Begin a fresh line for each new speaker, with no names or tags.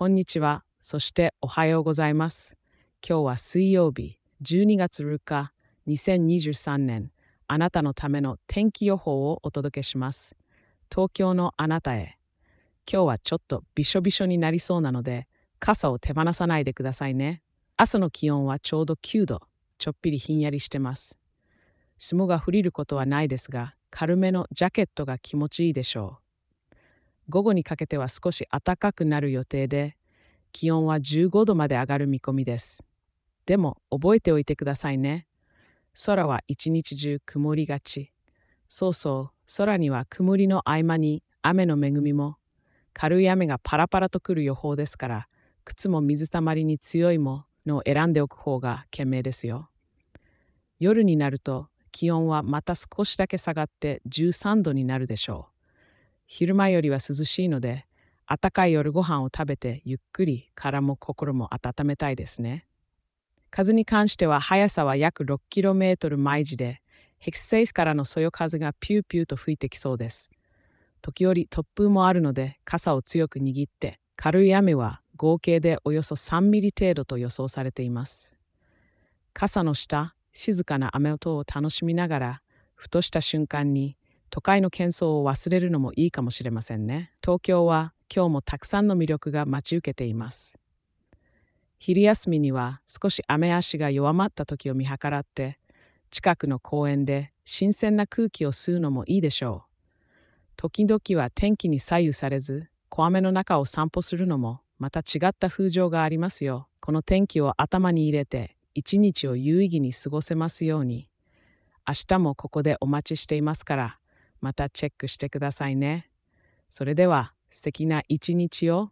こんにちは。そしておはようございます。今日は水曜日、12月6日、2023年。あなたのための天気予報をお届けします。東京のあなたへ。今日はちょっとびしょびしょになりそうなので、傘を手放さないでくださいね。朝の気温はちょうど9度。ちょっぴりひんやりしてます。霜が降りることはないですが、軽めのジャケットが気持ちいいでしょう。午後にかけては少し暖かくなる予定で、気温は15度まで上がる見込みです。でも覚えておいてくださいね。空は一日中曇りがち。そうそう、空には曇りの合間に雨の恵みも、軽い雨がパラパラと来る予報ですから、靴も水たまりに強いものを選んでおく方が賢明ですよ。夜になると気温はまた少しだけ下がって13度になるでしょう。昼間よりは涼しいので、暖かい夜ご飯を食べてゆっくり体も心も温めたいですね。風に関しては速さは約 6km 毎時で、ヘキセイスからのそよ風がピューピューと吹いてきそうです。時折突風もあるので傘を強く握って、軽い雨は合計でおよそ3ミリ程度と予想されています。傘の下、静かな雨音を楽しみながら、ふとした瞬間に都会の喧騒を忘れるのもいいかもしれませんね。東京は今日もたくさんの魅力が待ち受けています。昼休みには少し雨足が弱まった時を見計らって、近くの公園で新鮮な空気を吸うのもいいでしょう。時々は天気に左右されず、小雨の中を散歩するのもまた違った風情がありますよ。この天気を頭に入れて、一日を有意義に過ごせますように。明日もここでお待ちしていますから、またチェックしてくださいね。それでは素敵な一日を。